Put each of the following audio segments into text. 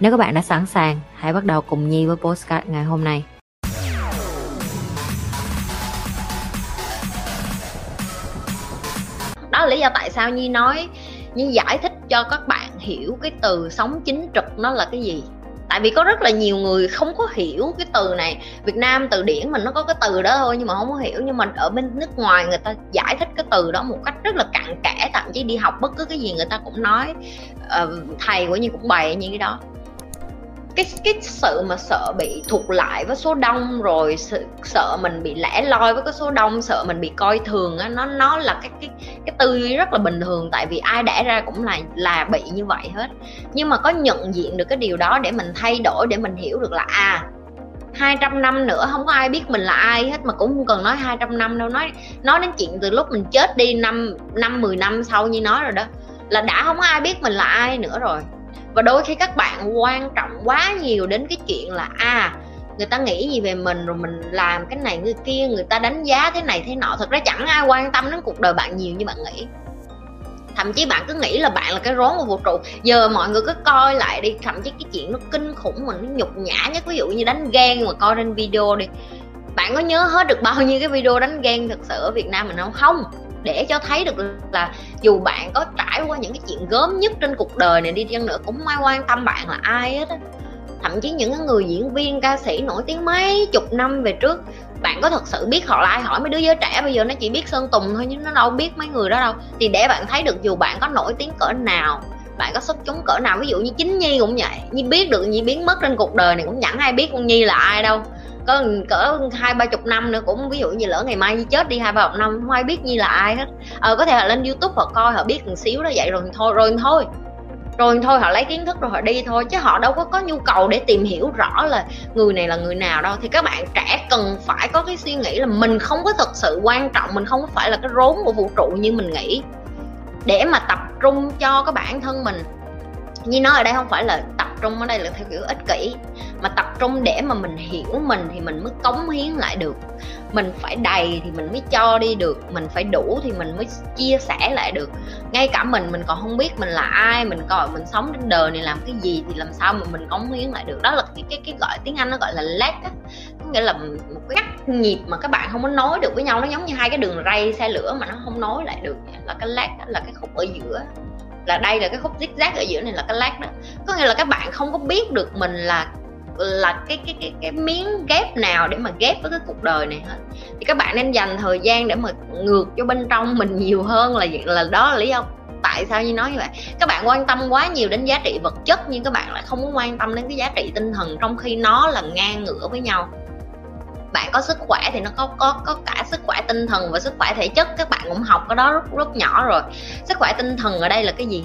Nếu các bạn đã sẵn sàng, hãy bắt đầu cùng Nhi với postcard ngày hôm nay. Đó là lý do tại sao Nhi nói Nhi giải thích cho các bạn hiểu cái từ sống chính trực nó là cái gì. Tại vì có rất là nhiều người không có hiểu cái từ này. Việt Nam từ điển mình nó có cái từ đó thôi nhưng mà không có hiểu. Nhưng mà ở bên nước ngoài người ta giải thích cái từ đó một cách rất là cặn kẽ thậm chí đi học bất cứ cái gì người ta cũng nói. Uh, thầy của như cũng bày như cái đó cái cái sự mà sợ bị thụt lại với số đông rồi sự, sợ mình bị lẻ loi với cái số đông sợ mình bị coi thường á nó nó là cái cái cái tư duy rất là bình thường. Tại vì ai đẻ ra cũng là là bị như vậy hết. Nhưng mà có nhận diện được cái điều đó để mình thay đổi để mình hiểu được là à 200 năm nữa không có ai biết mình là ai hết mà cũng không cần nói 200 năm đâu. Nói nói đến chuyện từ lúc mình chết đi năm năm 10 năm sau như nói rồi đó là đã không có ai biết mình là ai nữa rồi và đôi khi các bạn quan trọng quá nhiều đến cái chuyện là à người ta nghĩ gì về mình rồi mình làm cái này người kia, người ta đánh giá thế này thế nọ. Thật ra chẳng ai quan tâm đến cuộc đời bạn nhiều như bạn nghĩ. Thậm chí bạn cứ nghĩ là bạn là cái rốn của vũ trụ. Giờ mọi người cứ coi lại đi, thậm chí cái chuyện nó kinh khủng mà nó nhục nhã nhất. Ví dụ như đánh ghen mà coi trên video đi. Bạn có nhớ hết được bao nhiêu cái video đánh ghen thực sự ở việt nam mình không không? Để cho thấy được là dù bạn có trải qua những cái chuyện gớm nhất trên cuộc đời này đi chăng nữa, cũng mai quan tâm bạn là ai hết á. Thậm chí những người diễn viên, ca sĩ nổi tiếng mấy chục năm về trước, bạn có thật sự biết họ là ai? Hỏi mấy đứa giới trẻ bây giờ nó chỉ biết sơn tùng thôi nhưng nó đâu biết mấy người đó đâu. Thì để bạn thấy được dù bạn có nổi tiếng cỡ nào, bạn có xuất chúng cỡ nào, ví dụ như chính nhi cũng vậy, nhi biết được, nhi biến mất trên cuộc đời này cũng chẳng ai biết con nhi là ai đâu có, cỡ hai, ba chục năm nữa cũng, ví dụ như lỡ ngày mai như chết đi, hai, ba chục năm, không ai biết như là ai hết. Ờ có thể là lên youtube họ coi, họ biết một xíu đó, vậy rồi thôi rồi thôi. Rồi thôi, họ lấy kiến thức rồi họ đi thôi, chứ họ đâu có có nhu cầu để tìm hiểu rõ là người này là người nào đâu. Thì các bạn trẻ cần phải có cái suy nghĩ là mình không có thật sự quan trọng, mình không phải là cái rốn của vũ trụ như mình nghĩ. Để mà tập trung cho cái bản thân mình. Như nói ở đây không phải là tập trung ở đây là theo kiểu ích kỷ mà tập trung để mà mình hiểu mình thì mình mới cống hiến lại được. Mình phải đầy thì mình mới cho đi được mình phải đủ thì mình mới chia sẻ lại được. Ngay cả mình mình còn không biết mình là ai mình còn mình sống trên đời này làm cái gì thì làm sao mà mình cống hiến lại được. Đó là cái cái cái gọi tiếng anh nó gọi là lag á. Có nghĩa là một cái cắt nhịp mà các bạn không có nối được với nhau nó giống như hai cái đường ray xe lửa mà nó không nối lại được. Là cái lag đó, là cái khúc ở giữa. Là đây là cái khúc zigzag ở giữa này là cái lag đó. Có nghĩa là các bạn không có biết được mình là là cái cái cái cái miếng ghép nào để mà ghép với cái cuộc đời này hết. Thì các bạn nên dành thời gian để mà ngược cho bên trong mình nhiều hơn là là đó là lý do tại sao như nói như vậy. Các bạn quan tâm quá nhiều đến giá trị vật chất nhưng các bạn lại không muốn quan tâm đến cái giá trị tinh thần trong khi nó là ngang ngửa với nhau. Bạn có sức khỏe thì nó có có có cả sức khỏe tinh thần và sức khỏe thể chất, các bạn cũng học cái đó rất rất nhỏ rồi. Sức khỏe tinh thần ở đây là cái gì?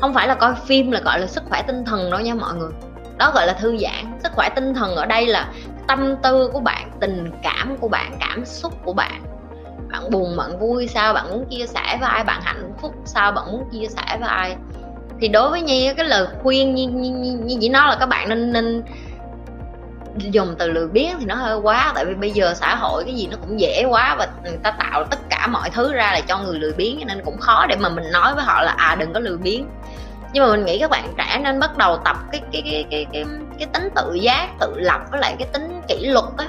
Không phải là coi phim là gọi là sức khỏe tinh thần đâu nha mọi người. Đó gọi là thư giãn sức khỏe tinh thần ở đây là tâm tư của bạn tình cảm của bạn cảm xúc của bạn. Bạn buồn bạn vui sao bạn muốn chia sẻ với ai? Bạn hạnh phúc sao bạn muốn chia sẻ với ai? Thì đối với nhi cái lời khuyên như, như, như, như chỉ nói là các bạn nên nên dùng từ lười biếng thì nó hơi quá. Tại vì bây giờ xã hội cái gì nó cũng dễ quá và người ta tạo tất cả mọi thứ ra là cho người lười biếng nên cũng khó để mà mình nói với họ là à đừng có lười biếng. Nhưng mà mình nghĩ các bạn trẻ nên bắt đầu tập cái cái cái cái cái, cái tính tự giác tự lập với lại cái tính kỷ luật á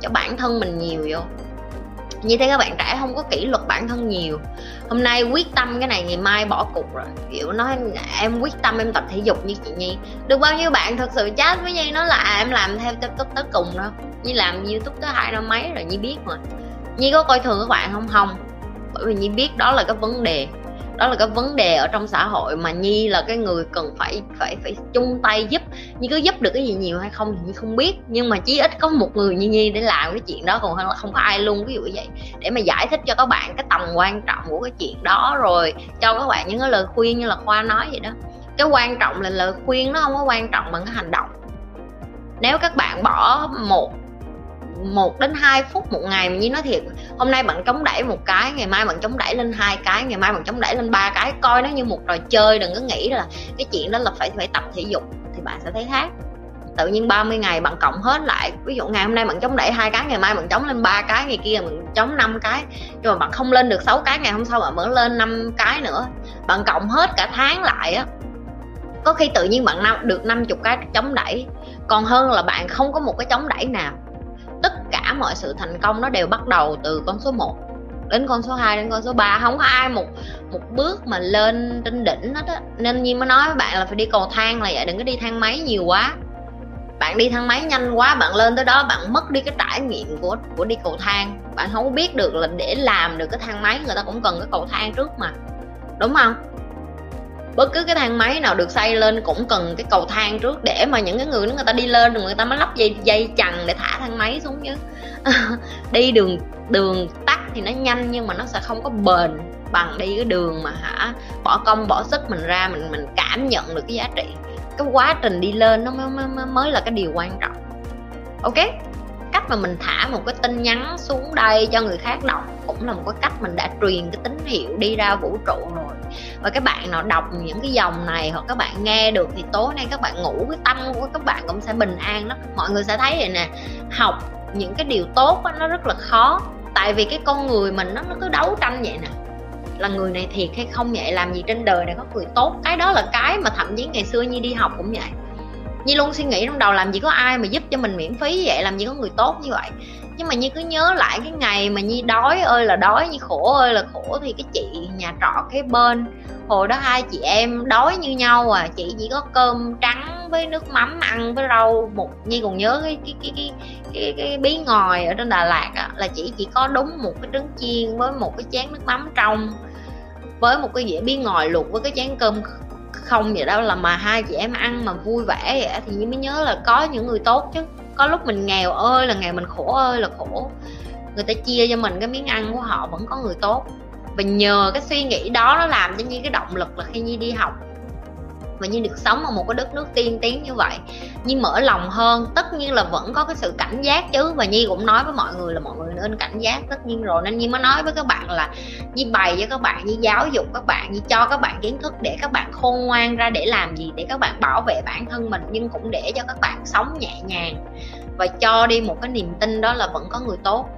cho bản thân mình nhiều vô. Như thế các bạn trẻ không có kỷ luật bản thân nhiều. Hôm nay quyết tâm cái này ngày mai bỏ cuộc rồi. Kiểu nói em quyết tâm em tập thể dục như chị nhi. Được bao nhiêu bạn thật sự chat với nhi nó là à, em làm theo tới, tới, tới cùng đâu như làm youtube tới hai năm mấy rồi nhi biết mà. Nhi có coi thường các bạn không? Không. Bởi vì nhi biết đó là cái vấn đề đó là cái vấn đề ở trong xã hội mà nhi là cái người cần phải phải phải chung tay giúp. Nhi cứ giúp được cái gì nhiều hay không thì nhi không biết. Nhưng mà chí ít có một người như nhi để làm cái chuyện đó, còn hơn là không có ai luôn. Ví dụ như vậy, để mà giải thích cho các bạn cái tầm quan trọng của cái chuyện đó rồi cho các bạn những cái lời khuyên như là khoa nói vậy đó. Cái quan trọng là lời khuyên nó không có quan trọng bằng cái hành động. Nếu các bạn bỏ một một đến 2 phút một ngày mình như nói thiệt. Hôm nay bạn chống đẩy một cái, ngày mai bạn chống đẩy lên hai cái, ngày mai bạn chống đẩy lên ba cái. Coi nó như một trò chơi, đừng có nghĩ là cái chuyện đó là phải phải tập thể dục thì bạn sẽ thấy khác. Tự nhiên 30 ngày bạn cộng hết lại, ví dụ ngày hôm nay bạn chống đẩy hai cái, ngày mai bạn chống lên ba cái, ngày kia bạn chống năm cái, nhưng mà bạn không lên được 6 cái, ngày hôm sau bạn mở lên năm cái nữa. Bạn cộng hết cả tháng lại á, có khi tự nhiên bạn được 50 cái chống đẩy. Còn hơn là bạn không có một cái chống đẩy nào cả mọi sự thành công nó đều bắt đầu từ con số 1 đến con số 2 đến con số 3 không có ai một một bước mà lên trên đỉnh hết á. Nên như mới nói với bạn là phải đi cầu thang là vậy, đừng có đi thang máy nhiều quá. Bạn đi thang máy nhanh quá, bạn lên tới đó, bạn mất đi cái trải nghiệm của của đi cầu thang. Bạn không biết được là để làm được cái thang máy, người ta cũng cần cái cầu thang trước mà. Đúng không? Bất cứ cái thang máy nào được xây lên cũng cần cái cầu thang trước để mà những cái người người ta đi lên rồi người ta mới lắp dây dây chằng để thả thang máy xuống chứ. Đi đường đường tắt thì nó nhanh nhưng mà nó sẽ không có bền bằng đi cái đường mà hả bỏ công bỏ sức mình ra mình mình cảm nhận được cái giá trị. Cái quá trình đi lên nó mới, mới, mới là cái điều quan trọng. Ok? Cách mà mình thả một cái tin nhắn xuống đây cho người khác đọc cũng là một cái cách mình đã truyền cái tín hiệu đi ra vũ trụ rồi. Và các bạn nào đọc những cái dòng này hoặc các bạn nghe được thì tối nay các bạn ngủ cái tâm của các bạn cũng sẽ bình an đó. Mọi người sẽ thấy vậy nè học những cái điều tốt đó, nó rất là khó. Tại vì cái con người mình nó nó cứ đấu tranh vậy nè. Là người này thiệt hay không vậy làm gì trên đời này có người tốt. Cái đó là cái mà thậm chí ngày xưa như đi học cũng vậy. Nhi luôn suy nghĩ trong đầu làm gì có ai mà giúp cho mình miễn phí vậy làm gì có người tốt như vậy. Nhưng mà Nhi cứ nhớ lại cái ngày mà Nhi đói ơi là đói Nhi khổ ơi là khổ thì cái chị nhà trọ cái bên hồi đó hai chị em đói như nhau à. Chị chỉ có cơm trắng với nước mắm ăn với rau một Nhi còn nhớ cái cái cái cái cái, cái bí ngòi ở trên Đà Lạt á, là chỉ chỉ có đúng một cái trứng chiên với một cái chén nước mắm trong với một cái dĩa bí ngòi luộc với cái chén cơm không vậy đâu là mà hai chị em ăn mà vui vẻ vậy thì nhi mới nhớ là có những người tốt chứ. Có lúc mình nghèo ơi là nghèo, mình khổ ơi là khổ. Người ta chia cho mình cái miếng ăn của họ vẫn có người tốt. Và nhờ cái suy nghĩ đó nó làm cho như cái động lực là khi nhi đi học và như được sống ở một cái đất nước tiên tiến như vậy. Nhi mở lòng hơn, tất nhiên là vẫn có cái sự cảnh giác chứ. Và Nhi cũng nói với mọi người là mọi người nên cảnh giác, tất nhiên rồi. Nên Nhi mới nói với các bạn là Nhi bày cho các bạn, Nhi giáo dục các bạn, Nhi cho các bạn kiến thức để các bạn khôn ngoan ra để làm gì? Để các bạn bảo vệ bản thân mình, nhưng cũng để cho các bạn sống nhẹ nhàng. Và cho đi một cái niềm tin đó là vẫn có người tốt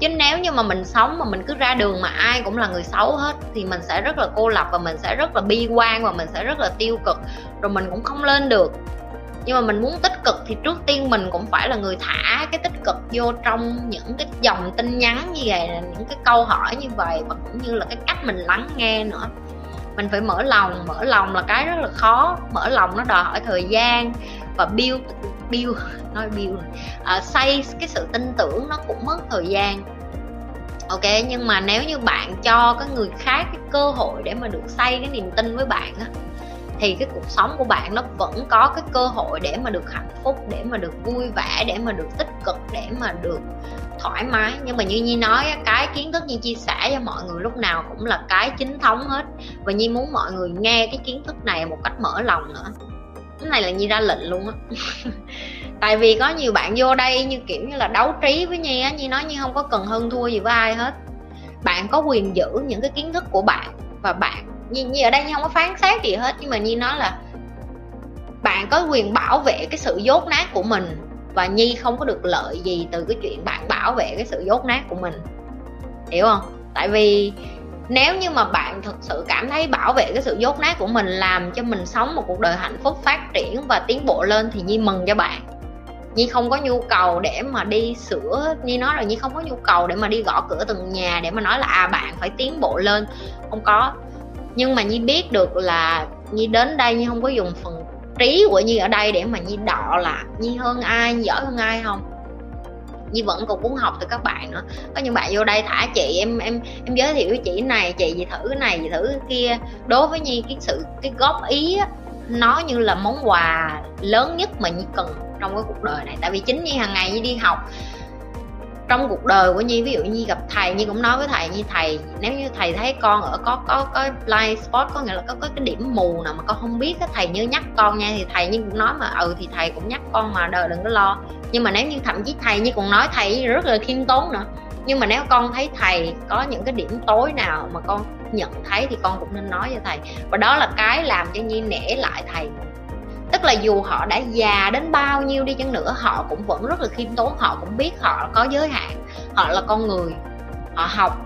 chứ nếu như mà mình sống mà mình cứ ra đường mà ai cũng là người xấu hết, thì mình sẽ rất là cô lập và mình sẽ rất là bi quan và mình sẽ rất là tiêu cực. Rồi mình cũng không lên được. Nhưng mà mình muốn tích cực thì trước tiên mình cũng phải là người thả cái tích cực vô trong những cái dòng tin nhắn như vậy những cái câu hỏi như vậy và cũng như là cái cách mình lắng nghe nữa mình phải mở lòng mở lòng là cái rất là khó. Mở lòng nó đòi hỏi thời gian và build build nói build à, xây cái sự tin tưởng nó cũng mất thời gian. Ok nhưng mà nếu như bạn cho cái người khác cái cơ hội để mà được xây cái niềm tin với bạn á thì cái cuộc sống của bạn nó vẫn có cái cơ hội để mà được hạnh phúc để mà được vui vẻ để mà được tích cực để mà được thoải mái. Nhưng mà như nhi nói cái kiến thức như chia sẻ cho mọi người lúc nào cũng là cái chính thống hết và nhi muốn mọi người nghe cái kiến thức này một cách mở lòng nữa. Cái này là nhi ra lệnh luôn á. Tại vì có nhiều bạn vô đây như kiểu như là đấu trí với nhi á. Nhi nói nhi không có cần hơn thua gì với ai hết. Bạn có quyền giữ những cái kiến thức của bạn và bạn nhi, nhi ở đây nhi không có phán xét gì hết nhưng mà nhi nói là bạn có quyền bảo vệ cái sự dốt nát của mình và nhi không có được lợi gì từ cái chuyện bạn bảo vệ cái sự dốt nát của mình. Hiểu không? Tại vì nếu như mà bạn thực sự cảm thấy bảo vệ cái sự dốt nát của mình làm cho mình sống một cuộc đời hạnh phúc phát triển và tiến bộ lên thì nhi mừng cho bạn. Nhi không có nhu cầu để mà đi sửa, nhi nói là nhi không có nhu cầu để mà đi gõ cửa từng nhà để mà nói là à bạn phải tiến bộ lên. Không có. Nhưng mà nhi biết được là nhi đến đây nhi không có dùng phần trí của nhi ở đây để mà nhi đọ là nhi hơn ai, nhi giỏi hơn ai không? Nhi vẫn còn muốn học từ các bạn nữa. Có những bạn vô đây thả chị em em em giới thiệu với chị này chị gì thử cái này gì thử cái kia. Đối với Nhi cái sự cái góp ý á, nó như là món quà lớn nhất mà Nhi cần trong cái cuộc đời này. Tại vì chính Nhi hàng ngày Nhi đi học trong cuộc đời của nhi ví dụ như gặp thầy nhi cũng nói với thầy như thầy nếu như thầy thấy con ở có có có blind spot có nghĩa là có, có cái điểm mù nào mà con không biết cái thầy nhớ nhắc con nha. Thì thầy như cũng nói mà ừ thì thầy cũng nhắc con mà đời đừng có lo. Nhưng mà nếu như thậm chí thầy như cũng nói thầy rất là khiêm tốn nữa. Nhưng mà nếu con thấy thầy có những cái điểm tối nào mà con nhận thấy thì con cũng nên nói với thầy. Và đó là cái làm cho nhi nể lại thầy tức là dù họ đã già đến bao nhiêu đi chăng nữa họ cũng vẫn rất là khiêm tốn họ cũng biết họ có giới hạn. Họ là con người họ học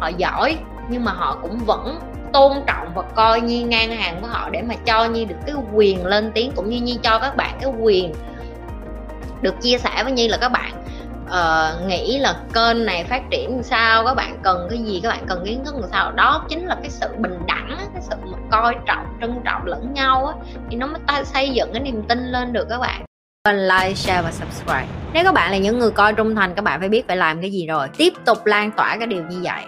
họ giỏi nhưng mà họ cũng vẫn tôn trọng và coi nhi ngang hàng với họ để mà cho nhi được cái quyền lên tiếng cũng như nhi cho các bạn cái quyền được chia sẻ với nhi là các bạn uh, nghĩ là kênh này phát triển sao? Các bạn cần cái gì? Các bạn cần kiến thức làm sao? Đó chính là cái sự bình đẳng cái sự mà coi trọng trân trọng lẫn nhau á thì nó mới ta xây dựng cái niềm tin lên được các bạn kênh like, share và subscribe. Nếu các bạn là những người coi trung thành, các bạn phải biết phải làm cái gì rồi. Tiếp tục lan tỏa cái điều như vậy.